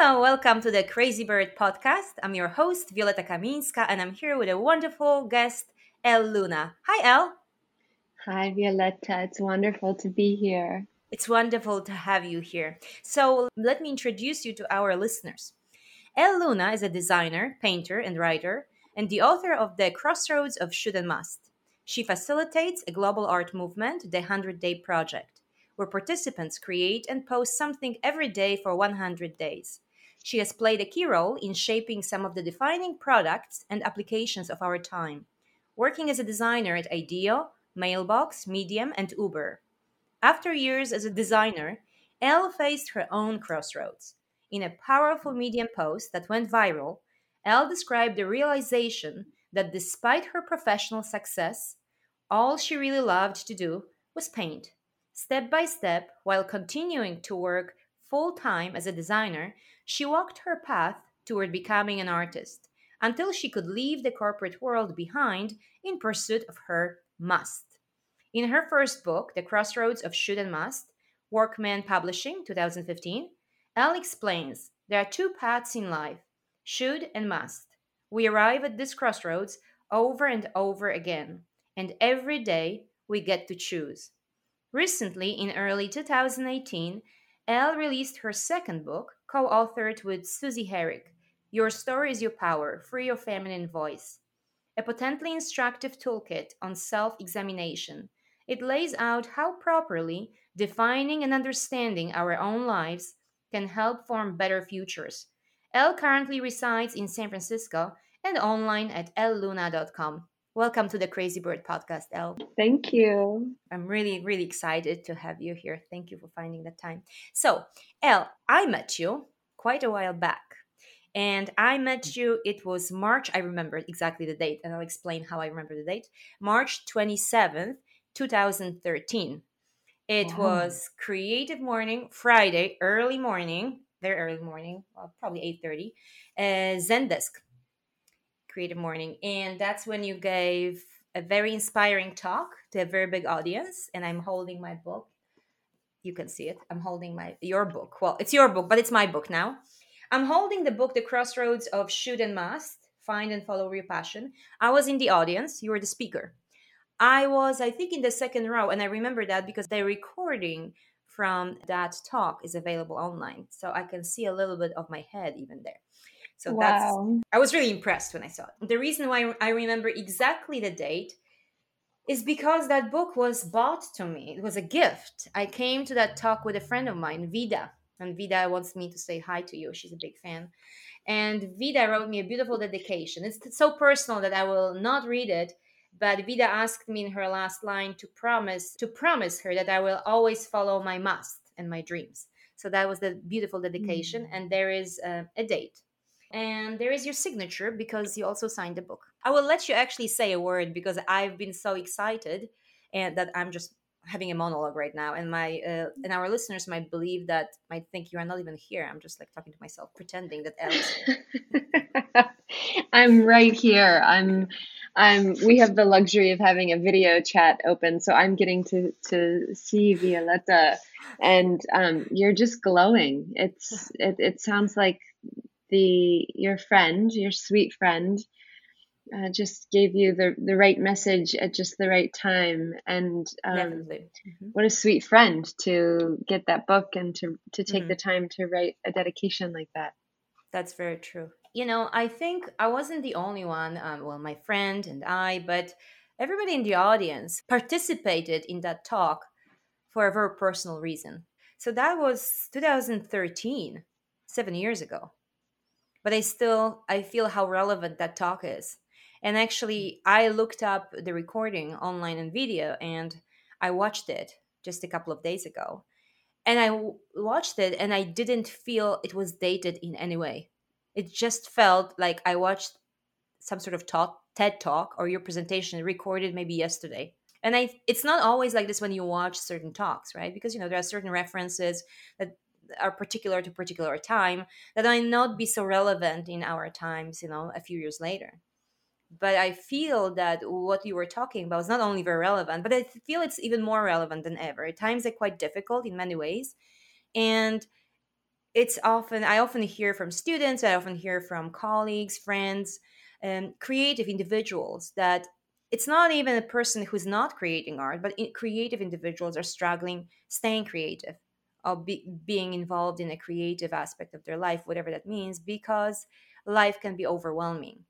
Hello, welcome to the Crazy Bird podcast. I'm your host, Violeta Kaminska, and I'm here with a wonderful guest, Elle Luna. Hi, Elle. Hi, Violeta. It's wonderful to be here. It's wonderful to have you here. So, let me introduce you to our listeners. Elle Luna is a designer, painter, and writer, and the author of The Crossroads of Should and Must. She facilitates a global art movement, the 100 Day Project, where participants create and post something every day for 100 days. She has played a key role in shaping some of the defining products and applications of our time, working as a designer at IDEO, Mailbox, Medium, and Uber. After years as a designer, Elle faced her own crossroads. In a powerful Medium post that went viral, Elle described the realization that despite her professional success, all she really loved to do was paint. Step by step, while continuing to work full time as a designer, she walked her path toward becoming an artist until she could leave the corporate world behind in pursuit of her must. In her first book, The Crossroads of Should and Must, Workman Publishing, 2015, Elle explains there are two paths in life should and must. We arrive at this crossroads over and over again and every day we get to choose. Recently, in early 2018, Elle released her second book, co authored with Susie Herrick Your Story is Your Power Free Your Feminine Voice, a potently instructive toolkit on self examination. It lays out how properly defining and understanding our own lives can help form better futures. Elle currently resides in San Francisco and online at elluna.com. Welcome to the Crazy Bird podcast, Elle. Thank you. I'm really, really excited to have you here. Thank you for finding the time. So, Elle, I met you quite a while back. And I met you, it was March, I remember exactly the date, and I'll explain how I remember the date. March 27th, 2013. It wow. was Creative Morning, Friday, early morning, very early morning, well, probably 8.30, uh, Zendesk Creative Morning. And that's when you gave a very inspiring talk to a very big audience. And I'm holding my book. You can see it. I'm holding my your book. Well, it's your book, but it's my book now. I'm holding the book, The Crossroads of Should and Must Find and Follow Your Passion. I was in the audience, you were the speaker. I was, I think, in the second row, and I remember that because the recording from that talk is available online. So I can see a little bit of my head even there. So wow. that's I was really impressed when I saw it. The reason why I remember exactly the date is because that book was bought to me. It was a gift. I came to that talk with a friend of mine, Vida, and Vida wants me to say hi to you. She's a big fan. And Vida wrote me a beautiful dedication. It's so personal that I will not read it, but Vida asked me in her last line to promise to promise her that I will always follow my must and my dreams. So that was the beautiful dedication, mm. and there is uh, a date and there is your signature because you also signed the book. I will let you actually say a word because I've been so excited and that I'm just having a monologue right now. And my uh, and our listeners might believe that might think you are not even here. I'm just like talking to myself pretending that else i'm right here. I'm i'm we have the luxury of having a video chat open so i'm getting to to see violeta and um, you're just glowing. It's it, it sounds like the your friend, your sweet friend, uh, just gave you the the right message at just the right time. And um, mm-hmm. what a sweet friend to get that book and to to take mm-hmm. the time to write a dedication like that. That's very true. You know, I think I wasn't the only one. Um, well, my friend and I, but everybody in the audience participated in that talk for a very personal reason. So that was 2013, seven years ago but I still I feel how relevant that talk is. And actually, mm. I looked up the recording online and video, and I watched it just a couple of days ago. And I watched it, and I didn't feel it was dated in any way. It just felt like I watched some sort of talk, TED talk or your presentation recorded maybe yesterday. And I, it's not always like this when you watch certain talks, right? Because you know there are certain references that are particular to particular time that might not be so relevant in our times you know a few years later. But i feel that what you were talking about is not only very relevant but i feel it's even more relevant than ever. Times are quite difficult in many ways and it's often I often hear from students, I often hear from colleagues, friends, and creative individuals that it's not even a person who's not creating art, but creative individuals are struggling staying creative, or be, being involved in a creative aspect of their life, whatever that means, because life can be overwhelming.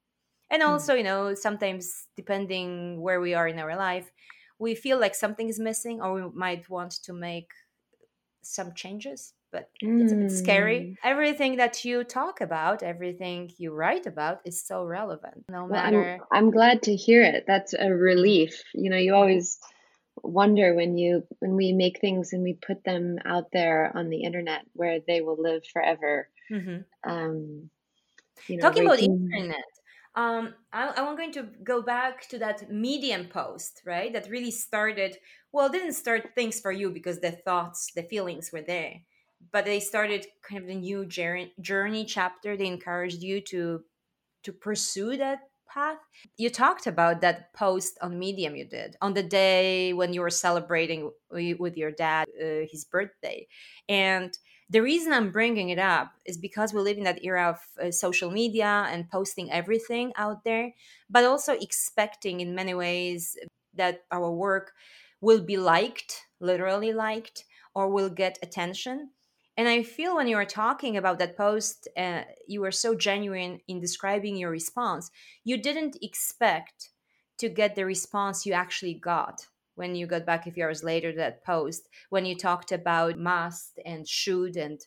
And hmm. also, mm. you know, sometimes depending where we are in our life, we feel like something is missing, or we might want to make some changes but mm. it's a bit scary. Mm. Everything that you talk about, everything you write about is so relevant. No well, matter I'm, I'm glad to hear it. That's a relief. You know, you always wonder when you when we make things and we put them out there on the internet where they will live forever. Mm-hmm. Um, you know, Talking about internet, um, I, I'm going to go back to that Medium post, right? That really started. Well, didn't start things for you because the thoughts, the feelings were there but they started kind of the new journey, journey chapter they encouraged you to to pursue that path you talked about that post on medium you did on the day when you were celebrating with your dad uh, his birthday. And the reason i'm bringing it up is because we live in that era of uh, social media and posting everything out there but also expecting in many ways that our work will be liked literally liked or will get attention and I feel when you were talking about that post, uh, you were so genuine in describing your response. You didn't expect to get the response you actually got when you got back a few hours later that post, when you talked about must and should and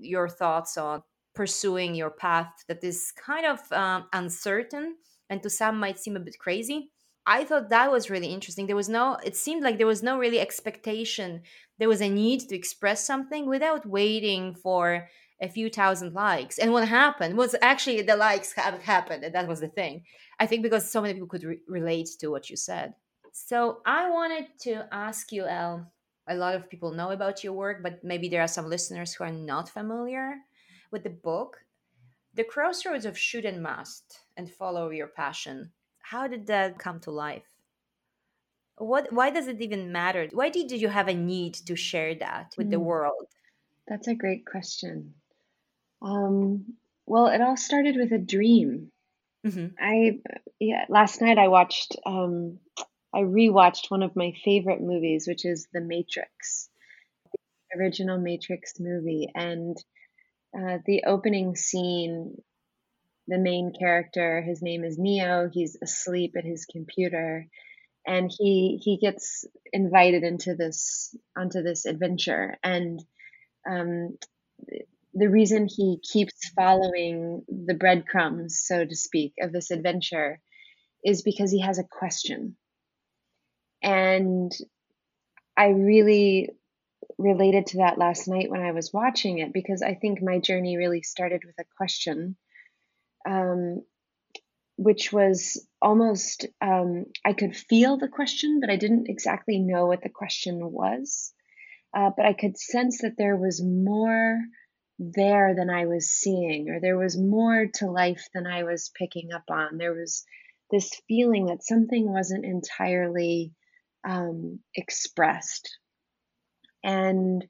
your thoughts on pursuing your path that is kind of um, uncertain and to some might seem a bit crazy. I thought that was really interesting. There was no, it seemed like there was no really expectation. There was a need to express something without waiting for a few thousand likes. And what happened was actually the likes haven't happened. And that was the thing. I think because so many people could re- relate to what you said. So I wanted to ask you, Elle, a lot of people know about your work, but maybe there are some listeners who are not familiar with the book. The Crossroads of Should and Must and Follow Your Passion how did that come to life? What why does it even matter? Why did you have a need to share that with mm. the world? That's a great question. Um, well it all started with a dream. Mm-hmm. i yeah last night i watched um, i rewatched one of my favorite movies which is the matrix the original matrix movie. And uh, the opening scene the main character. His name is Neo. He's asleep at his computer, and he he gets invited into this onto this adventure. And um, the reason he keeps following the breadcrumbs, so to speak, of this adventure, is because he has a question. And I really related to that last night when I was watching it because I think my journey really started with a question um, which was almost um, I could feel the question, but I didn't exactly know what the question was. Uh, but I could sense that there was more there than I was seeing, or there was more to life than I was picking up on. There was this feeling that something wasn't entirely um, expressed. And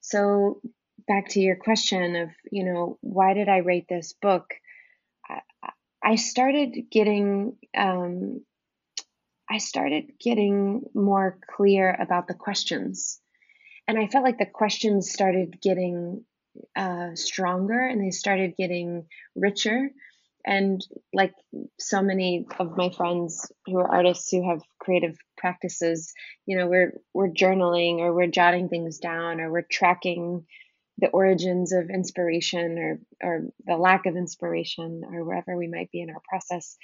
so, back to your question of, you know, why did I write this book? I started getting um, I started getting more clear about the questions, and I felt like the questions started getting uh, stronger and they started getting richer. And like so many of my friends who are artists who have creative practices, you know, we're we're journaling or we're jotting things down or we're tracking the origins of inspiration or or the lack of inspiration or wherever we might be in our process.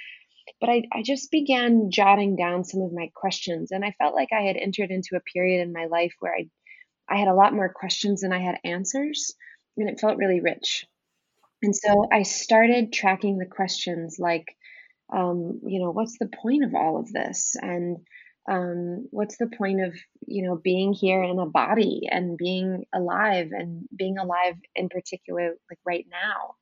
But I, I just began jotting down some of my questions and i felt like i had entered into a period in my life where i i had a lot more questions than i had answers and it felt really rich. And so i started tracking the questions like um, you know what's the point of all of this? And um, what's the point of you know being here in a body and being alive and being alive in particular like right now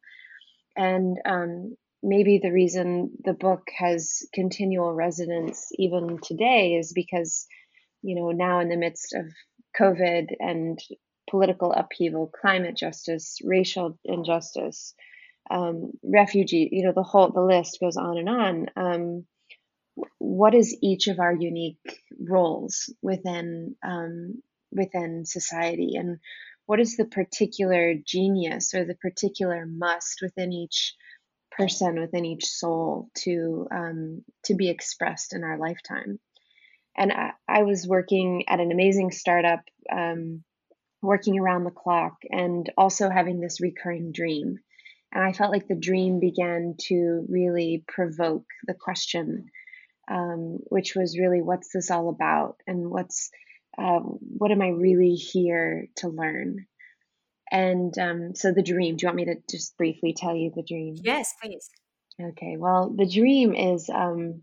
and um, maybe the reason the book has continual resonance even today is because you know now in the midst of covid and political upheaval, climate justice, racial injustice, um, refugee, you know, the whole, the list goes on and on. What is each of our unique roles within, um, within society? And what is the particular genius or the particular must within each person within each soul to um, to be expressed in our lifetime? And I, I was working at an amazing startup um, working around the clock and also having this recurring dream. And i felt like the dream began to really provoke the question um, which was really what's this all about and what's uh, what am i really here to learn and um, so the dream, do you want me to just briefly tell you the dream? Yes, please. Okay, well, the dream is um,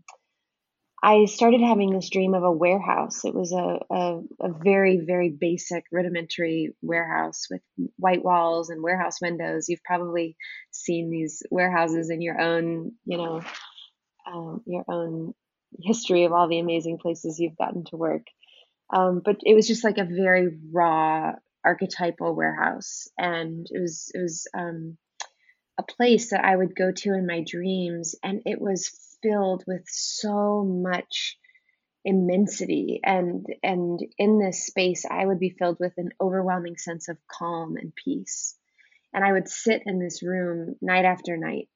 I started having this dream of a warehouse. It was a, a, a, very, very basic, rudimentary warehouse with white walls and warehouse windows. You've probably seen these warehouses in your own, you know, um, your own history of all the amazing places you've gotten to work. Um, but it was just like a very raw archetypal warehouse, and it was it was um, a place that I would go to in my dreams, and it was filled with so much immensity. And and in this space i would be filled with an overwhelming sense of calm and peace. And i would sit in this room night after night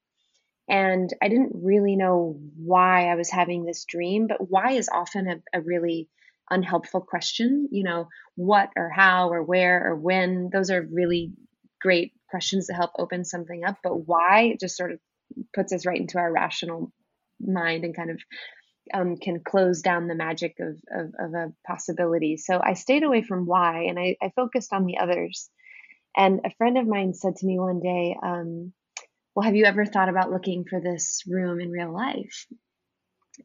and i didn't really know why i was having this dream but why is often a, a really unhelpful question. You know, what or how or where or when, those are really great questions to help open something up. But why just sort of puts us right into our rational mind and kind of um, can close down the magic of, of, of, a possibility. So I stayed away from why and I, I, focused on the others. And a friend of mine said to me one day, um, Well, have you ever thought about looking for this room in real life?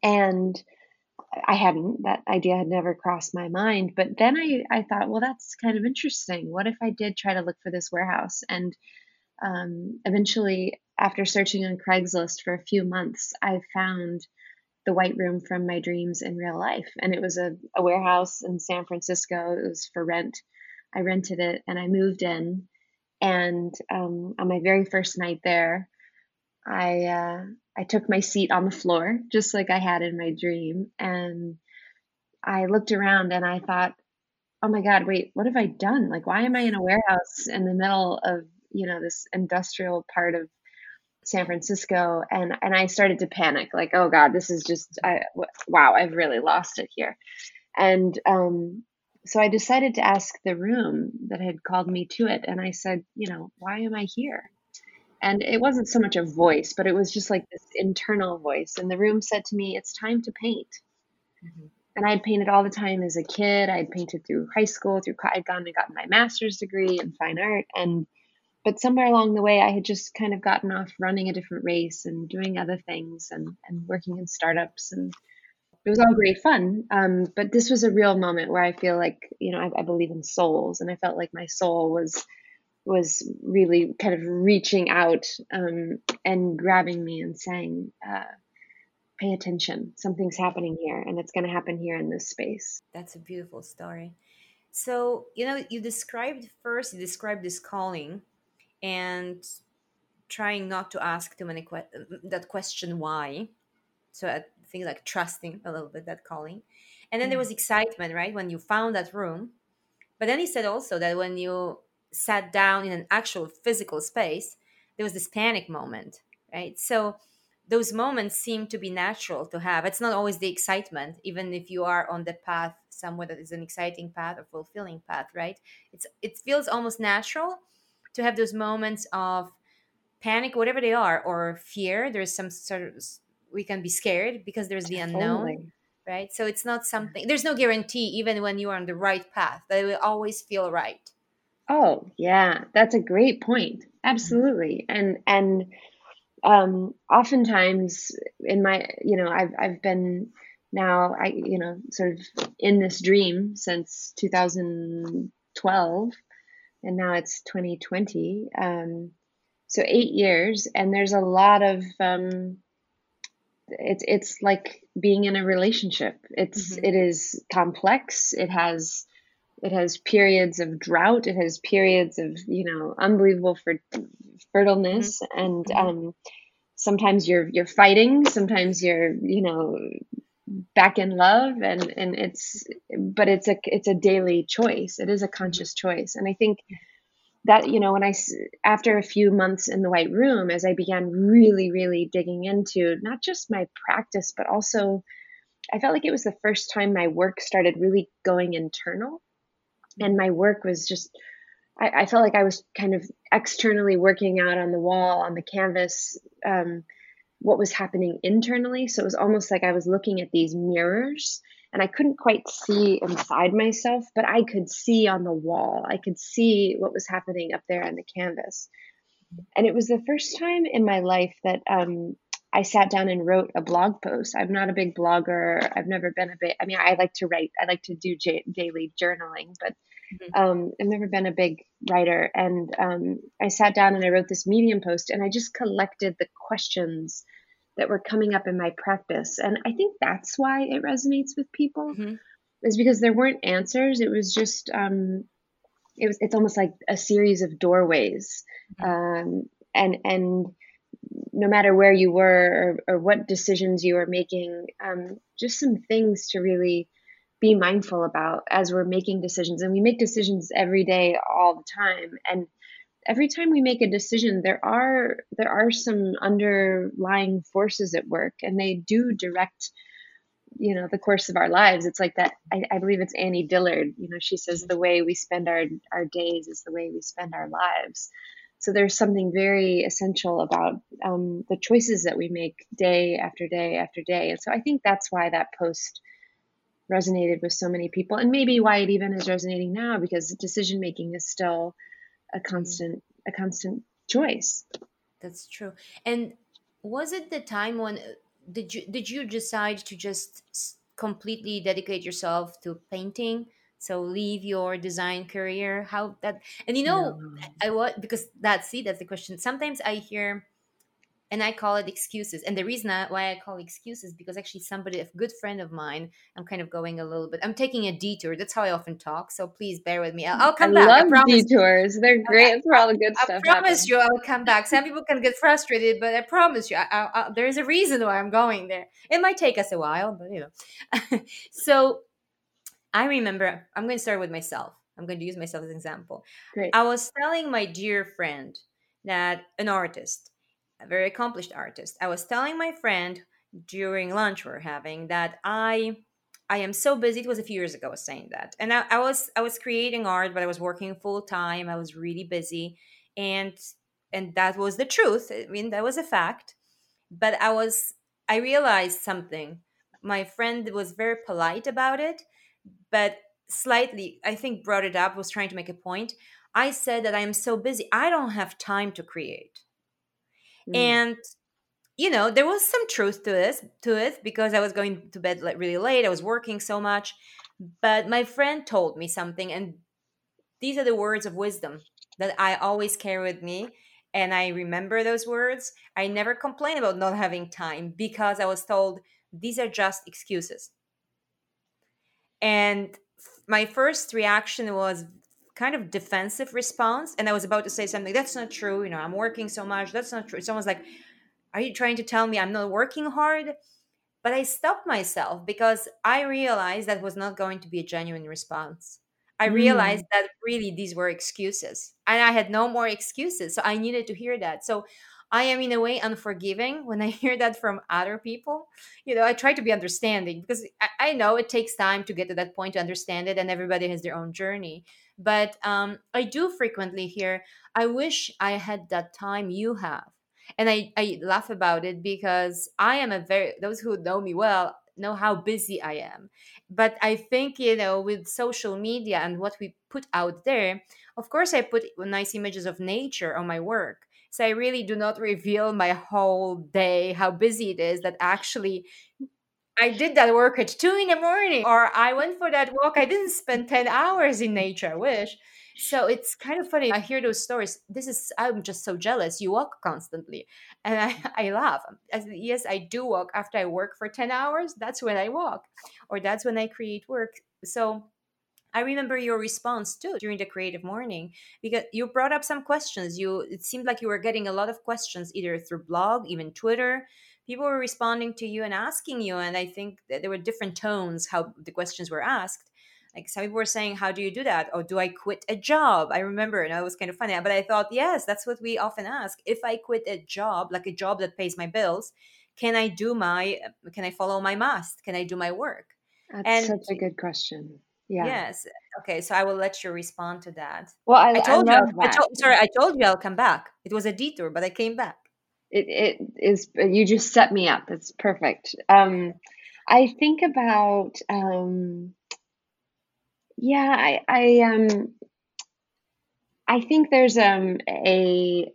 And I hadn't. That idea had never crossed my mind. But then I, I thought, well, that's kind of interesting. What if I did try to look for this warehouse? And um, eventually, after searching on Craigslist for a few months, I found the white room from my dreams in real life. And it was a, a warehouse in San Francisco. It was for rent. I rented it and I moved in. And um, on my very first night there, I uh, I took my seat on the floor, just like I had in my dream. And I looked around and I thought, oh my God, wait, what have I done? Like, why am I in a warehouse in the middle of, you know, this industrial part of San Francisco? And, and I started to panic, like, oh God, this is just, I, wow, I've really lost it here. And um, so I decided to ask the room that had called me to it. And I said, you know, why am I here? And it wasn't so much a voice, but it was just like this internal voice. And the room said to me, It's time to paint. Mm-hmm. And I'd painted all the time as a kid. I'd painted through high school, through I'd gone and gotten my master's degree in fine art. And but somewhere along the way, I had just kind of gotten off running a different race and doing other things and, and working in startups. And it was all great fun. Um, but this was a real moment where I feel like, you know, I, I believe in souls. And I felt like my soul was was really kind of reaching out um, and grabbing me and saying, uh, pay attention. Something's happening here, and it's going to happen here in this space. That's a beautiful story. So, you know, you described first, you described this calling and trying not to ask too many que- that question why. So, I like trusting a little bit that calling. And then mm. there was excitement, right? When you found that room. But then he said also that when you sat down in an actual physical space, there was this panic moment, right? So those moments seem to be natural to have. It's not always the excitement, even if you are on the path somewhere that is an exciting path or fulfilling path, right? It's it feels almost natural to have those moments of panic, whatever they are, or fear. There's some sort of we can be scared because there's the unknown. Totally. Right. So it's not something there's no guarantee even when you are on the right path that it will always feel right Oh, yeah, that's a great point. Absolutely. And and um oftentimes in my, you know, I've I've been now I you know, sort of in this dream since 2012 and now it's 2020. Um so 8 years and there's a lot of um it's it's like being in a relationship. It's mm-hmm. it is complex. It has it has periods of drought it has periods of you know unbelievable for fertileness mm-hmm. and mm-hmm. um, sometimes you're you're fighting sometimes you're you know back in love and and it's but it's a it's a daily choice it is a conscious choice and i think that you know when i after a few months in the white room as i began really really digging into not just my practice but also i felt like it was the first time my work started really going internal and my work was just I, I felt like i was kind of externally working out on the wall on the canvas um, what was happening internally. So it was almost like I was looking at these mirrors and I couldn't quite see inside myself, but I could see on the wall. I could see what was happening up there on the canvas. And it was the first time in my life that um, I sat down and wrote a blog post. I'm not a big blogger. I've never been a big, I mean, I like to write, I like to do j- daily journaling, but mm-hmm. um, I've never been a big writer. And um, I sat down and I wrote this Medium post and I just collected the questions that were coming up in my practice. And I think that's why it resonates with people, mm-hmm. is because there weren't answers. It was just, um, it was, it's almost like a series of doorways. Mm-hmm. Um, and, and, no matter where you were or, or what decisions you were making, um, just some things to really be mindful about as we're making decisions. And we make decisions every day, all the time. And every time we make a decision there are there are some underlying forces at work and they do direct you know the course of our lives. It's like that I, I, believe it's annie dillard you know she says the way we spend our our days is the way we spend our lives. So there's something very essential about um, the choices that we make day after day after day. And so i think that's why that post resonated with so many people and maybe why it even is resonating now because decision making is still a constant a constant choice. That's true. And was it the time when uh, did you did you decide to just completely dedicate yourself to painting? So leave your design career? How that and you know no. i what because that see that's the question. Sometimes i hear and I call it excuses. And the reason I, why I call excuses because actually somebody, a good friend of mine, I'm kind of going a little bit. I'm taking a detour. That's how I often talk. So please bear with me. I'll, I'll come I back. Love I detours. They're great. That's where all the good I stuff. I promise happens. you, I'll come back. Some people can get frustrated, but I promise you, I, there is a reason why I'm going there. It might take us a while, but you know. so I remember. I'm going to start with myself. I'm going to use myself as an example. Great. I was telling my dear friend that an artist a very accomplished artist. I was telling my friend during lunch we're having that I I am so busy. It was a few years ago I was saying that. And I, I was I was creating art, but I was working full time. I was really busy. And and that was the truth. I mean, that was a fact. But I was I realized something. My friend was very polite about it, but slightly, I think, brought it up, was trying to make a point. I said that I am so busy, I don't have time to create. Mm. And you know, there was some truth to this to it because I was going to bed like really late. I was working so much. But my friend told me something and these are the words of wisdom that I always carry with me and I remember those words. I never complain about not having time because I was told these are just excuses. And my first reaction was kind of defensive response and i was about to say something that's not true you know i'm working so much that's not true someone's like are you trying to tell me i'm not working hard but i stopped myself because i realized that was not going to be a genuine response i realized mm. that really these were excuses and i had no more excuses so i needed to hear that so I am in a way unforgiving when I hear that from other people. You know, I try to be understanding because I, I know it takes time to get to that point to understand it, and everybody has their own journey. But um, I do frequently hear, I wish I had that time you have. And I, I laugh about it because I am a very, those who know me well know how busy I am. But I think, you know, with social media and what we put out there, of course, I put nice images of nature on my work. So I really do not reveal my whole day, how busy it is, that actually I did that work at two in the morning, or I went for that walk. I didn't spend 10 hours in nature, I wish. So it's kind of funny. I hear those stories. This is, I'm just so jealous. You walk constantly. And I, I laugh. As, yes, I do walk after I work for 10 hours. That's when I walk, or that's when I create work. So I remember your response too during the creative morning because you brought up some questions. You it seemed like you were getting a lot of questions either through blog, even Twitter. People were responding to you and asking you, and I think that there were different tones how the questions were asked. Like some people were saying, "How do you do that?" Or "Do I quit a job?" I remember, and that was kind of funny. But I thought, yes, that's what we often ask. If I quit a job, like a job that pays my bills, can I do my? Can I follow my must? Can I do my work? That's and such a good question. Yeah. Yes. Okay. So I will let you respond to that. Well, I, I told I you. I told, sorry, I told you I'll come back. It was a detour, but I came back. It it is. You just set me up. It's perfect. Um, I think about. Um, yeah, I I um. I think there's um a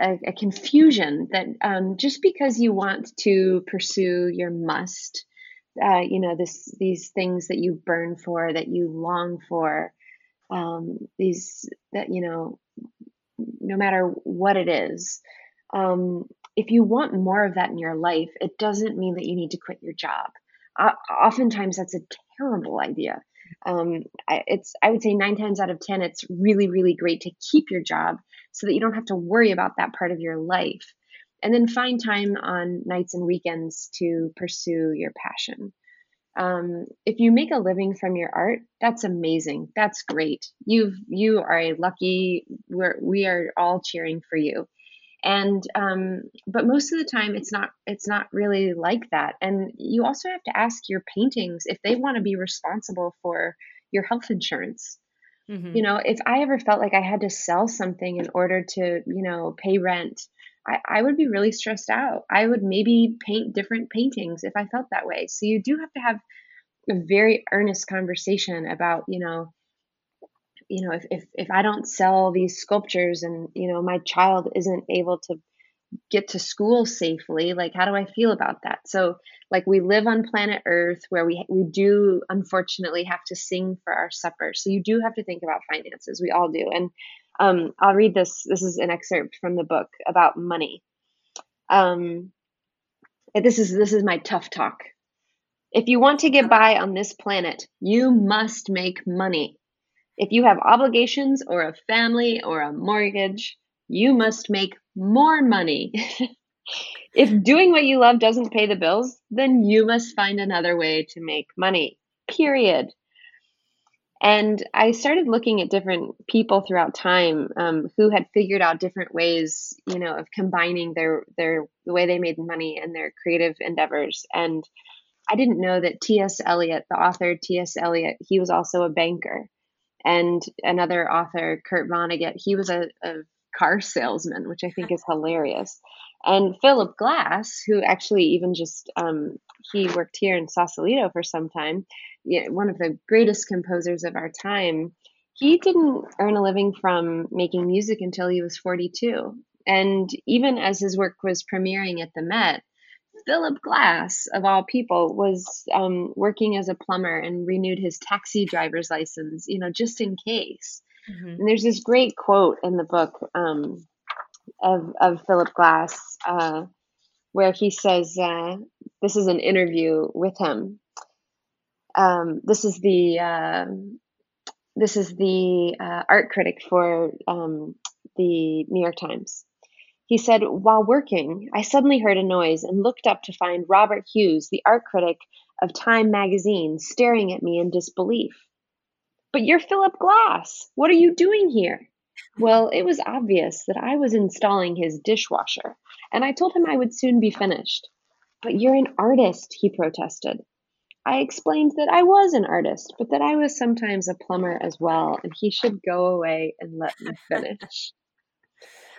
a, a confusion that um, just because you want to pursue your must uh, you know this these things that you burn for that you long for um, these that you know no matter what it is um, if you want more of that in your life it doesn't mean that you need to quit your job uh, oftentimes that's a terrible idea um, I, it's i would say nine times out of ten it's really really great to keep your job so that you don't have to worry about that part of your life and then find time on nights and weekends to pursue your passion. Um, if you make a living from your art, that's amazing. That's great. You've you are a lucky. We're we are all cheering for you. And um, but most of the time, it's not it's not really like that. And you also have to ask your paintings if they want to be responsible for your health insurance. Mm-hmm. You know, if I ever felt like I had to sell something in order to, you know, pay rent, I, I would be really stressed out. I would maybe paint different paintings if I felt that way. So you do have to have a very earnest conversation about, you know, you know, if, if, if I don't sell these sculptures and, you know, my child isn't able to get to school safely like how do i feel about that? So like we live on planet earth where we we do unfortunately have to sing for our supper. So you do have to think about finances. We all do. And um, i'll read this this is an excerpt from the book about money. Um, this is this is my tough talk. If you want to get by on this planet you must make money if you have obligations or a family or a mortgage you must make more money. if doing what you love doesn't pay the bills, then you must find another way to make money, period. And I started looking at different people throughout time um, who had figured out different ways, you know, of combining their their the way they made money and their creative endeavors. And I didn't know that T.S. Eliot, the author T.S. Eliot, he was also a banker. And another author, Kurt Vonnegut, he was a, a car salesman, which I think is hilarious. And Philip Glass, who actually even just um, he worked here in Sausalito for some time, one of the greatest composers of our time. He didn't earn a living from making music until he was 42. And even as his work was premiering at the Met, Philip Glass, of all people, was um, working as a plumber and renewed his taxi driver's license, you know, just in case. Mm-hmm. And there's this great quote in the book um, of, of Philip Glass uh, where he says, uh, this is an interview with him. Um, this is the uh, this is the uh, art critic for um, the New York Times. He said, While working, I suddenly heard a noise and looked up to find Robert Hughes, the art critic of Time magazine, staring at me in disbelief. But you're Philip Glass. What are you doing here? Well, it was obvious that I was installing his dishwasher, and I told him I would soon be finished. But you're an artist, he protested. I explained that I was an artist, but that I was sometimes a plumber as well, and he should go away and let me finish.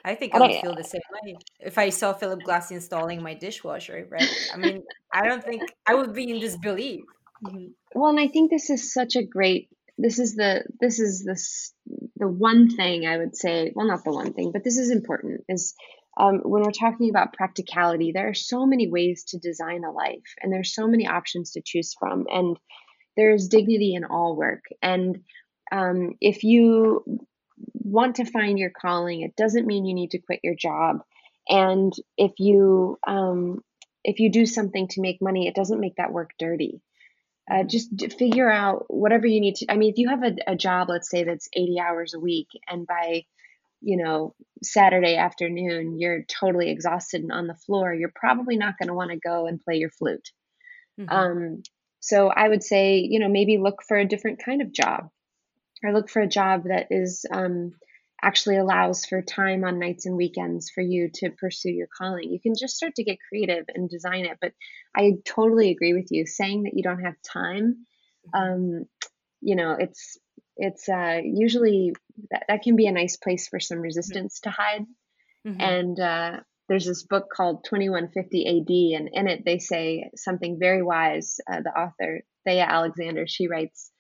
I think I would feel the same way if I saw Philip Glass installing my dishwasher, right? I mean, I don't think I would be in disbelief. Mm-hmm. Well, and I think this is such a great this is the this is this the one thing I would say. Well, not the one thing, but this is important. Is um, when we're talking about practicality, there are so many ways to design a life, and there's so many options to choose from, and there's dignity in all work. And um, if you want to find your calling, it doesn't mean you need to quit your job. And if you um, if you do something to make money, it doesn't make that work dirty. uh, just figure out whatever you need to. I mean, if you have a, a job, let's say that's 80 hours a week, and by you know Saturday afternoon you're totally exhausted and on the floor, you're probably not going to want to go and play your flute. Mm-hmm. Um, so I would say, you know, maybe look for a different kind of job, or look for a job that is um, actually allows for time on nights and weekends for you to pursue your calling. You can just start to get creative and design it. But I totally agree with you. Saying that you don't have time, um, you know, it's it's uh, usually that, that can be a nice place for some resistance mm-hmm. to hide. Mm-hmm. And uh, there's this book called 2150 AD, and in it they say something very wise. Uh, the author Thea Alexander she writes,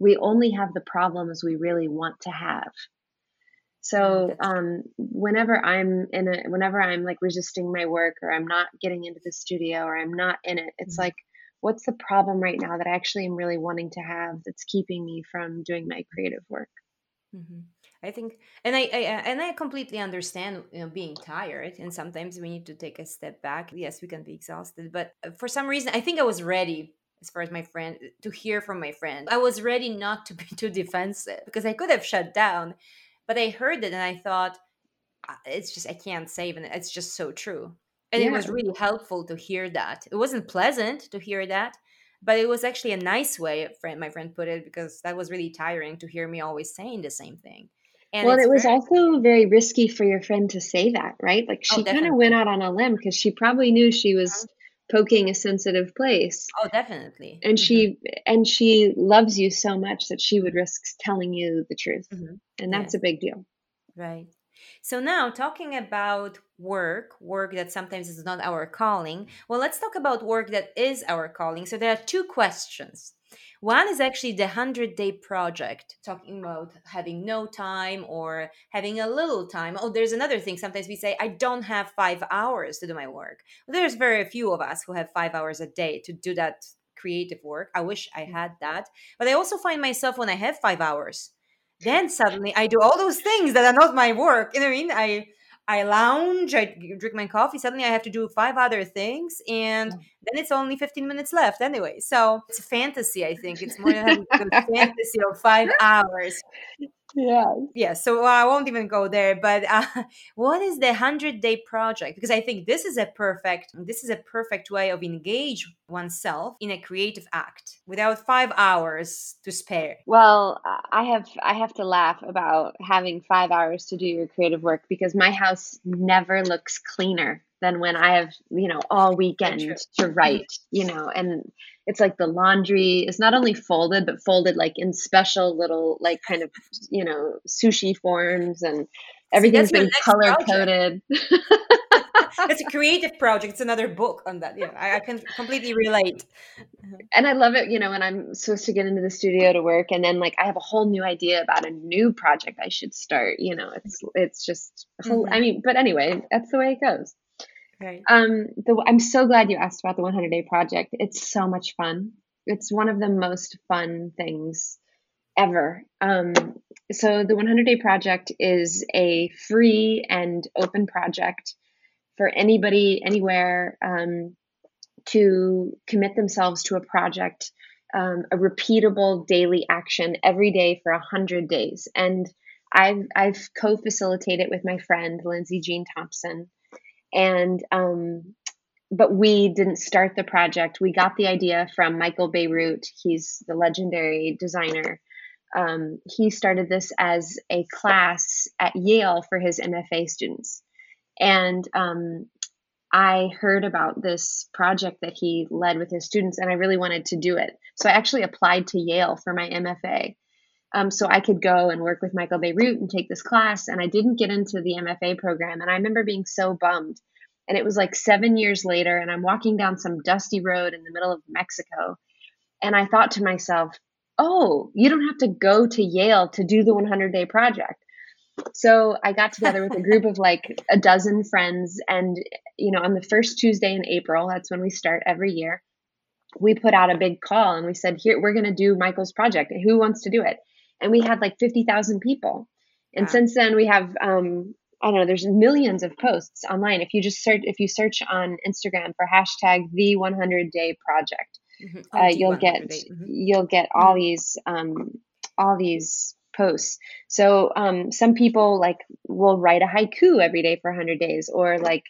"We only have the problems we really want to have." So um, whenever I'm in a, whenever I'm like resisting my work or I'm not getting into the studio or I'm not in it, it's mm-hmm. like, what's the problem right now that I actually am really wanting to have that's keeping me from doing my creative work? Mm-hmm. I think, and I, I, and I completely understand, you know, being tired, and sometimes we need to take a step back. Yes, we can be exhausted, but uh, for some reason, I think I was ready as far as my friend to hear from my friend. I was ready not to be too defensive because I could have shut down but I heard it and I thought, it's just, I can't save. And it's just so true. And yeah. it was really helpful to hear that. It wasn't pleasant to hear that, but it was actually a nice way, friend, my friend put it, because that was really tiring to hear me always saying the same thing. And well, it was very- also very risky for your friend to say that, right? Like oh, she oh, kind of went out on a limb because she probably knew she was uh-huh. Poking a sensitive place. Oh, definitely. And mm-hmm. she and she loves you so much that she would risk telling you the truth. Mm-hmm and that's yes. a big deal right so now talking about work work that sometimes is not our calling well let's talk about work that is our calling so there are two questions one is actually the 100 day project, talking about having no time or having a little time. Oh, there's another thing. Sometimes we say, I don't have five hours to do my work. Well, there's very few of us who have five hours a day to do that creative work. I wish I mm. had that. But I also find myself when I have five hours then suddenly I do all those things that are not my work. You know what I mean? I I lounge, I drink my coffee. Suddenly I have to do five other things, and then it's only 15 minutes left anyway. So it's a fantasy, I think. It's more than having a fantasy of five hours yeah. Yeah so i won't even go there but uh, what is the 100 day project? Because i think this is a perfect this is a perfect way of engage oneself in a creative act without five hours to spare. Well i have i have to laugh about having five hours to do your creative work because my house never looks cleaner than when I have, you know, all weekend to write, you know, and it's like the laundry is not only folded, but folded like in special little, like kind of, you know, sushi forms and everything's been color coded. it's a creative project. It's another book on that. Yeah, I, I, can completely relate. And I love it, you know, when I'm supposed to get into the studio to work, and then like I have a whole new idea about a new project I should start. You know, it's it's just, whole, mm-hmm. I mean, but anyway, that's the way it goes. Right. Um, the, I'm so glad you asked about the 100 Day Project. It's so much fun. It's one of the most fun things ever. Um, so the 100 Day Project is a free and open project for anybody, anywhere, um, to commit themselves to a project, um, a repeatable daily action every day for 100 days. And I've, I've co-facilitated with my friend, Lindsay Jean Thompson and um, but we didn't start the project. We got the idea from Michael Bierut. He's the legendary designer. Um, he started this as a class at Yale for his MFA students. And um, I heard about this project that he led with his students, and I really wanted to do it. So I actually applied to Yale for my MFA. Um, so I could go and work with Michael Bierut and take this class. And I didn't get into the MFA program. And I remember being so bummed. And it was like seven years later, and I'm walking down some dusty road in the middle of Mexico. And I thought to myself, oh, you don't have to go to Yale to do the 100 day project. So I got together with a group of like a dozen friends. And, you know, on the first Tuesday in April, that's when we start every year, we put out a big call and we said, here, we're going to do Michael's project. Who wants to do it? And we had like 50,000 people. And wow. since then we have um, I don't know, there's millions of posts online. If you just search if you search on Instagram for hashtag the 100 day project, Mhm. uh, you'll get. Mhm. you'll get all these um, all these posts. So um, some people like will write a haiku every day for 100 days, or like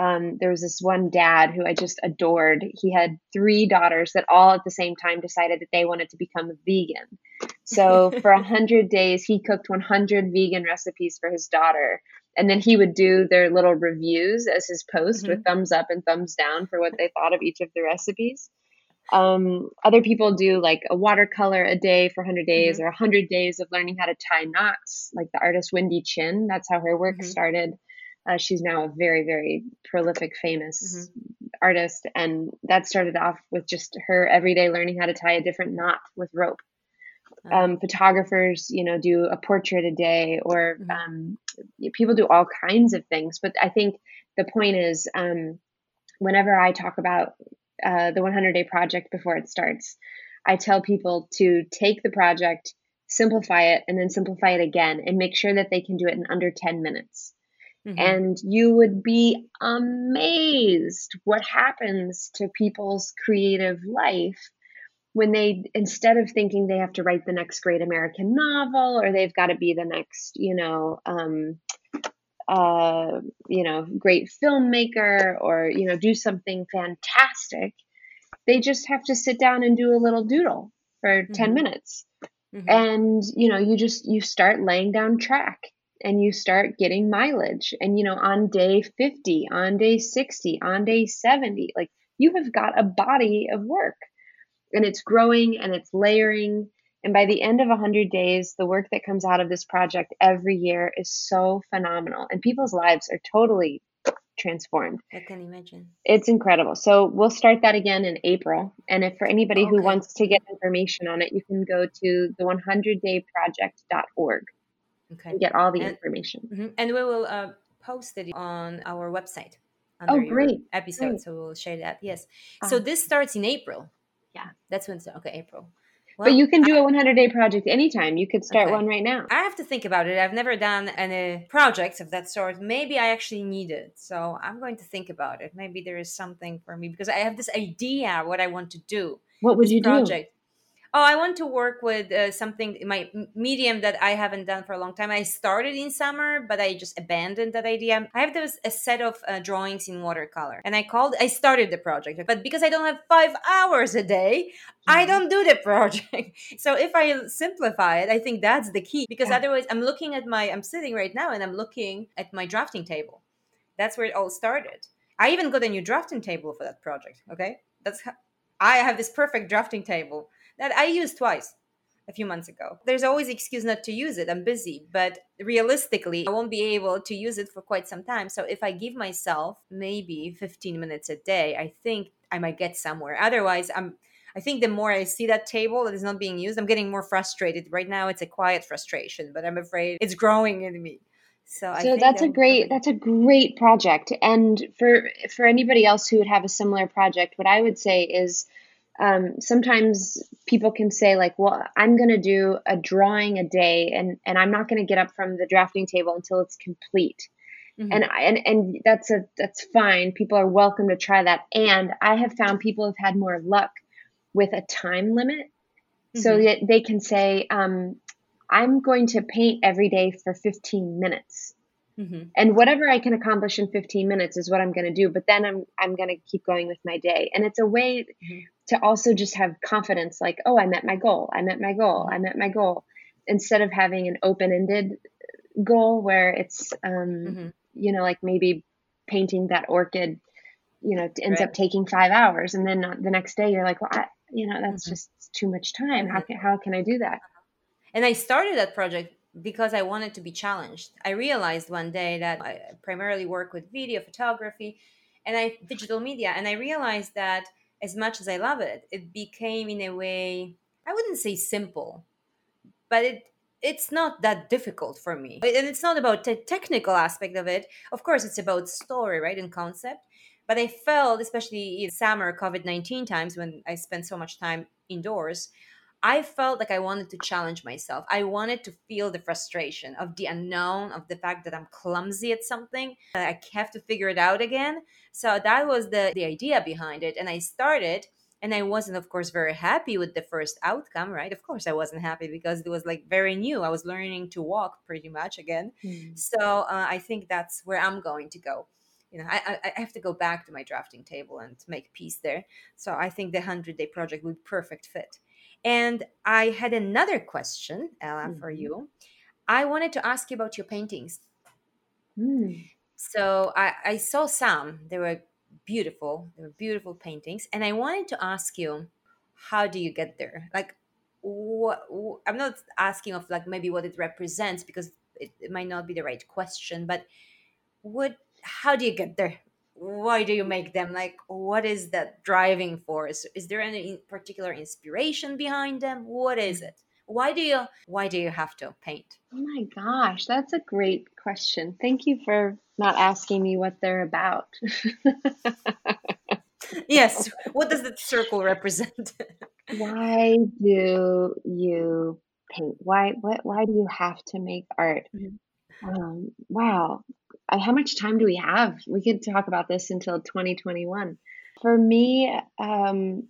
um, there was this one dad who I just adored. He had three daughters that all at the same time decided that they wanted to become a vegan. So for 100 days, he cooked 100 vegan recipes for his daughter. And then he would do their little reviews as his post with thumbs up and thumbs down for what they thought of each of the recipes. Um, other people do like a watercolor a day for 100 days or 100 days of learning how to tie knots, like the artist Windy Chien. That's how her work Mhm. started. Uh, she's now a very, very prolific, famous artist. And that started off with just her every day learning how to tie a different knot with rope. Um, photographers, you know, do a portrait a day, or Mhm. um, people do all kinds of things. But I think the point is, um, whenever I talk about uh, the 100 day project before it starts, I tell people to take the project, simplify it, and then simplify it again, and make sure that they can do it in under 10 minutes. Mhm. And you would be amazed what happens to people's creative life when they, instead of thinking they have to write the next great American novel or they've got to be the next, you know, um, uh, you know, great filmmaker or, you know, do something fantastic, they just have to sit down and do a little doodle for 10 Mhm. minutes Mhm. and you know you just you start laying down track and you start getting mileage. And you know on day 50 on day 60 on day 70 like you have got a body of work. And it's growing and it's layering. And by the end of 100 days the work that comes out of this project every year is so phenomenal. And people's lives are totally transformed. I can imagine. it's incredible. So we'll start that again in April. And if for anybody who wants to get information on it, you can go to the 100dayproject.org Okay. and get all the And- information. Mhm. And we will uh, post it on our website. Oh, great, Episode, great. so we'll share that. Yes. So this starts in April. Yeah. That's when. So okay, April. but you can do a 100 day project anytime. You could start Okay. one right now. I have to think about it. I've never done any projects of that sort. Maybe I actually need it. So I'm going to think about it. Maybe there is something for me because I have this idea what I want to do. What would you do? Oh, I want to work with uh, something my medium that I haven't done for a long time. I started in summer, but I just abandoned that idea. I have this a set of uh, drawings in watercolor, and I called. I started the project, but because I don't have five hours a day, I Mhm. don't do the project. So if I simplify it, I think that's the key. Because Yeah. otherwise, I'm looking at my. I'm sitting right now, and I'm looking at my drafting table. That's where it all started. I even got a new drafting table for that project. Okay, that's how, I have this perfect drafting table that I used twice a few months ago. There's always excuse not to use it. I'm busy, but realistically, I won't be able to use it for quite some time. So if I give myself maybe 15 minutes a day, I think I might get somewhere. Otherwise, I'm I think the more I see that table that is not being used, I'm getting more frustrated. Right now it's a quiet frustration, but I'm afraid it's growing in me. So, I So that's that a great that's a great project. And for for anybody else who would have a similar project, what I would say is um, sometimes people can say like, "Well, I'm going to do a drawing a day, and and I'm not going to get up from the drafting table until it's complete." Mhm. And I, and and that's a that's fine. People are welcome to try that. And I have found people have had more luck with a time limit, so Mhm. that they can say, um, "I'm going to paint every day for 15 minutes." Mhm. and whatever I can accomplish in 15 minutes is what I'm going to do. But then I'm I'm going to keep going with my day, and it's a way Mhm. To also just have confidence, like, oh, I met my goal, I met my goal, I met my goal, instead of having an open-ended goal where it's, um, Mhm. you know, like maybe painting that orchid, you know, ends Right. up taking five hours, and then the next day you're like, well, I, you know, that's Mhm. just too much time. How Mhm. can how can I do that? And I started that project because I wanted to be challenged. I realized one day that I primarily work with video photography and I digital media and I realized that as much as I love it, it became in a way I wouldn't say simple, but it it's not that difficult for me. And it's not about the technical aspect of it. Of course, it's about story, right, and concept. But I felt, especially in summer COVID 19 times when I spent so much time indoors, I felt like I wanted to challenge myself. I wanted to feel the frustration of the unknown, of the fact that I'm clumsy at something, that I have to figure it out again. So that was the, the idea behind it. And I started and I wasn't, of course, very happy with the first outcome, right? Of course, I wasn't happy because it was like very new. I was learning to walk pretty much again. Mm. So uh, I think that's where I'm going to go. You know, I, I, have to go back to my drafting table and make peace there. So I think the 100 day project would be perfect fit. And I had another question, Ella, mm-hmm. for you. I wanted to ask you about your paintings. Mm. So I, I saw some. They were beautiful. They were beautiful paintings. And I wanted to ask you, how do you get there? Like, what, I'm not asking of like maybe what it represents because it, it might not be the right question, but what, how do you get there? Why do you make them? Like, what is that driving force? Is there any particular inspiration behind them? What is it? why do you why do you have to paint oh my gosh that's a great question thank you for not asking me what they're about yes what does the circle represent why do you paint why what why do you have to make art mm-hmm. um, wow how much time do we have we could talk about this until 2021 for me um,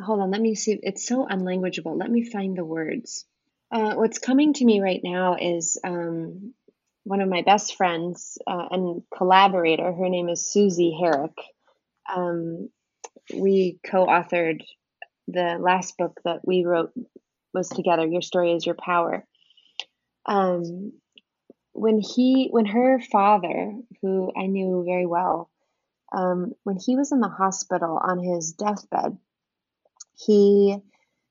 hold on, let me see. It's so unlanguageable. Let me find the words. Uh, what's coming to me right now is um, one of my best friends uh, and collaborator. Her name is Susie Herrick. Um, we co-authored the last book that we wrote was together. Your story is your power. Um, when he, when her father, who I knew very well, um, when he was in the hospital on his deathbed, he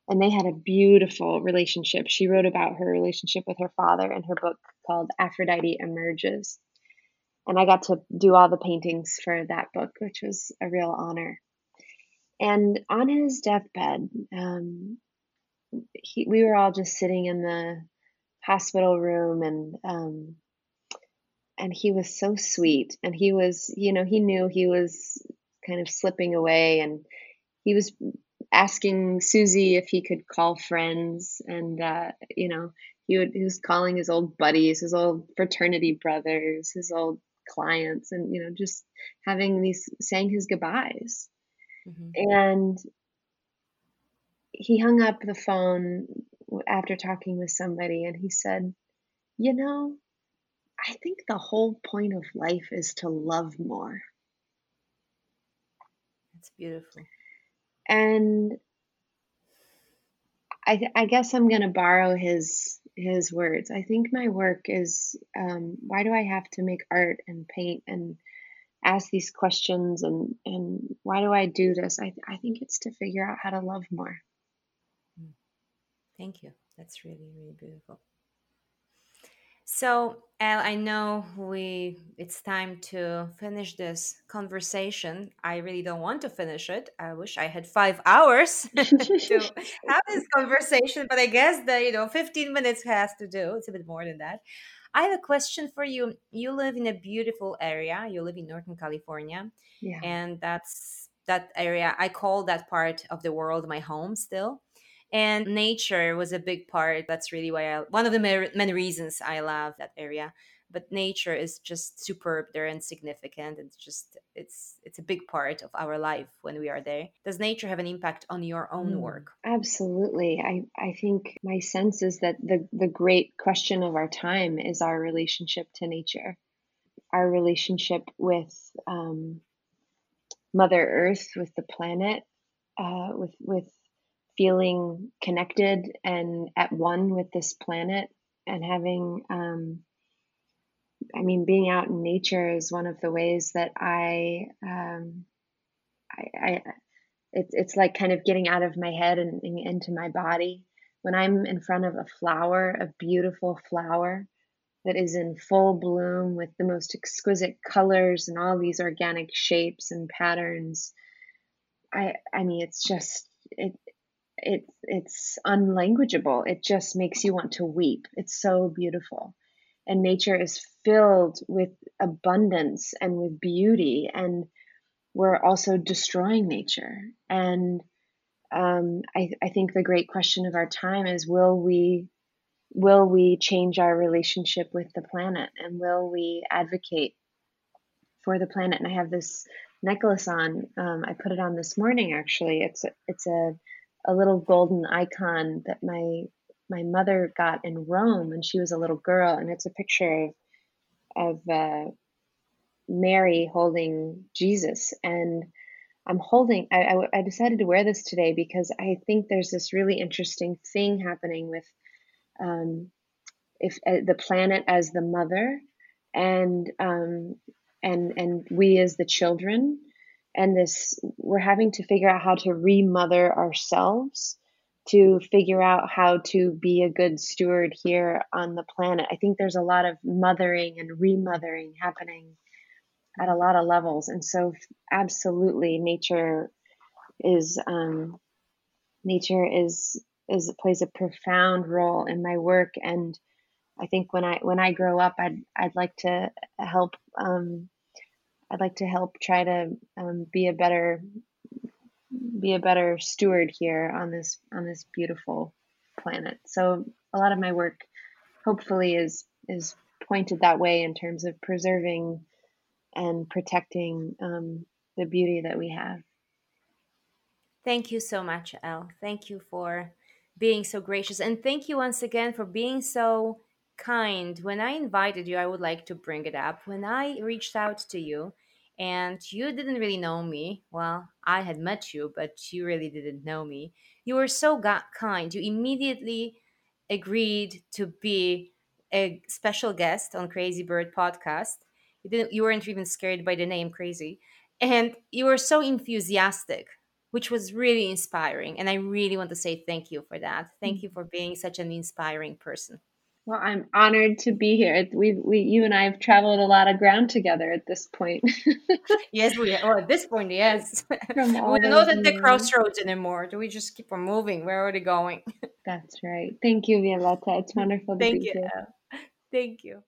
and they had a beautiful relationship. She wrote about her relationship with her father in her book called Aphrodite Emerges. And I got to do all the paintings for that book, which was a real honor. And on his deathbed, um, he, we were all just sitting in the hospital room and um, and he was so sweet and he was you know he knew he was kind of slipping away and he was asking Susie if he could call friends, and uh, you know, he would he was calling his old buddies, his old fraternity brothers, his old clients, and you know, just having these saying his goodbyes. Mm-hmm. And he hung up the phone after talking with somebody, and he said, "You know." I think the whole point of life is to love more. That's beautiful. And I, th- I guess I'm going to borrow his his words. I think my work is um, why do I have to make art and paint and ask these questions and and why do I do this? I I think it's to figure out how to love more. Thank you. That's really really beautiful. So, I know we it's time to finish this conversation. I really don't want to finish it. I wish I had 5 hours to have this conversation, but I guess the, you know, 15 minutes has to do. It's a bit more than that. I have a question for you. You live in a beautiful area. You live in Northern California. Yeah. And that's that area. I call that part of the world my home still and nature was a big part. That's really why i one of the many reasons i love that area. But nature is just superb there and significant. It's just it's it's a big part of our life when we are there. Does nature have an impact on your own mm, work? absolutely. I i think my sense is that the the great question of our time is our relationship to nature. Our relationship with um, mother earth with the planet uh, with with feeling connected and at one with this planet and having um, i mean being out in nature is one of the ways that i um, I, I it's it's like kind of getting out of my head and, and into my body. When i'm in front of a flower a beautiful flower that is in full bloom with the most exquisite colors and all these organic shapes and patterns i i mean it's just it it's it's unlanguageable. It just makes you want to weep. It's so beautiful. And nature is filled with abundance and with beauty and we're also destroying nature. And um, I, I think the great question of our time is will we will we change our relationship with the planet and will we advocate for the planet and i have this necklace on. Um, I put it on this morning. Actually, it's a, it's a a little golden icon that my my mother got in Rome when she was a little girl, and it's a picture of of uh, Mary holding Jesus. And I'm holding. I, I, I decided to wear this today because I think there's this really interesting thing happening with um, if uh, the planet as the mother, and um, and and we as the children and this we're having to figure out how to remother ourselves to figure out how to be a good steward here on the planet. I think there's a lot of mothering and remothering happening at a lot of levels, and so absolutely, nature is um, nature is is plays a profound role in my work, and I think when I when I grow up, I'd I'd like to help. Um, I'd like to help try to um, be a better be a better steward here on this on this beautiful planet. So a lot of my work hopefully is is pointed that way in terms of preserving and protecting um, the beauty that we have. Thank you so much, Elle. Thank you for being so gracious. And thank you once again for being so kind. When I invited you, I would like to bring it up. When I reached out to you, and you didn't really know me. Well, I had met you, but you really didn't know me. You were so kind. You immediately agreed to be a special guest on Crazy Bird podcast. You didn't you weren't even scared by the name Crazy. And you were so enthusiastic, which was really inspiring. And I really want to say thank you for that. Thank mm. you for being such an inspiring person. Well, I'm honored to be here. We, we, you and I have traveled a lot of ground together at this point. yes, we. Well, at this point, yes. We're not at the crossroads anymore. Do we just keep on moving? Where are we going? That's right. Thank you, Violetta. It's wonderful to Thank be you. here. Thank you.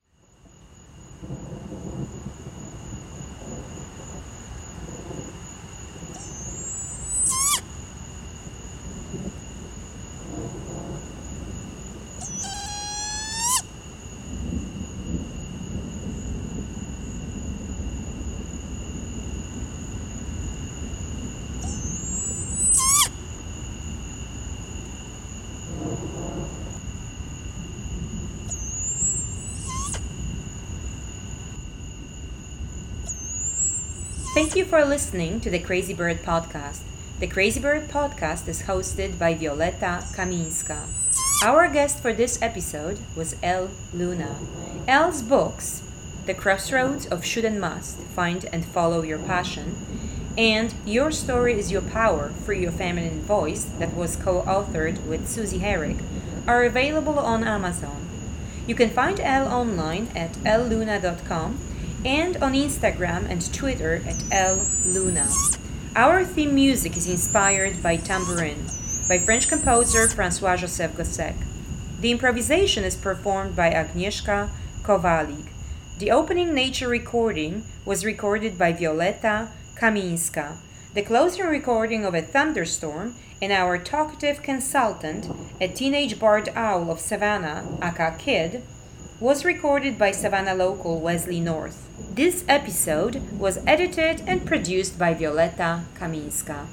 Thank you for listening to the Crazy Bird podcast. The Crazy Bird podcast is hosted by Violetta Kaminska. Our guest for this episode was Elle Luna. Elle's books, The Crossroads of Should and Must Find and Follow Your Passion, and Your Story is Your Power Free Your Feminine Voice, that was co authored with Susie Herrick, are available on Amazon. You can find Elle online at elleluna.com and on Instagram and Twitter at Elle Luna. Our theme music is inspired by Tambourin by French composer Francois Joseph Gossec. The improvisation is performed by Agnieszka Kowalik. The opening nature recording was recorded by Violetta Kaminska. The closing recording of a thunderstorm and our talkative consultant, a teenage barred owl of Savannah, aka Kid, was recorded by Savannah local Wesley North. This episode was edited and produced by Violetta Kaminska.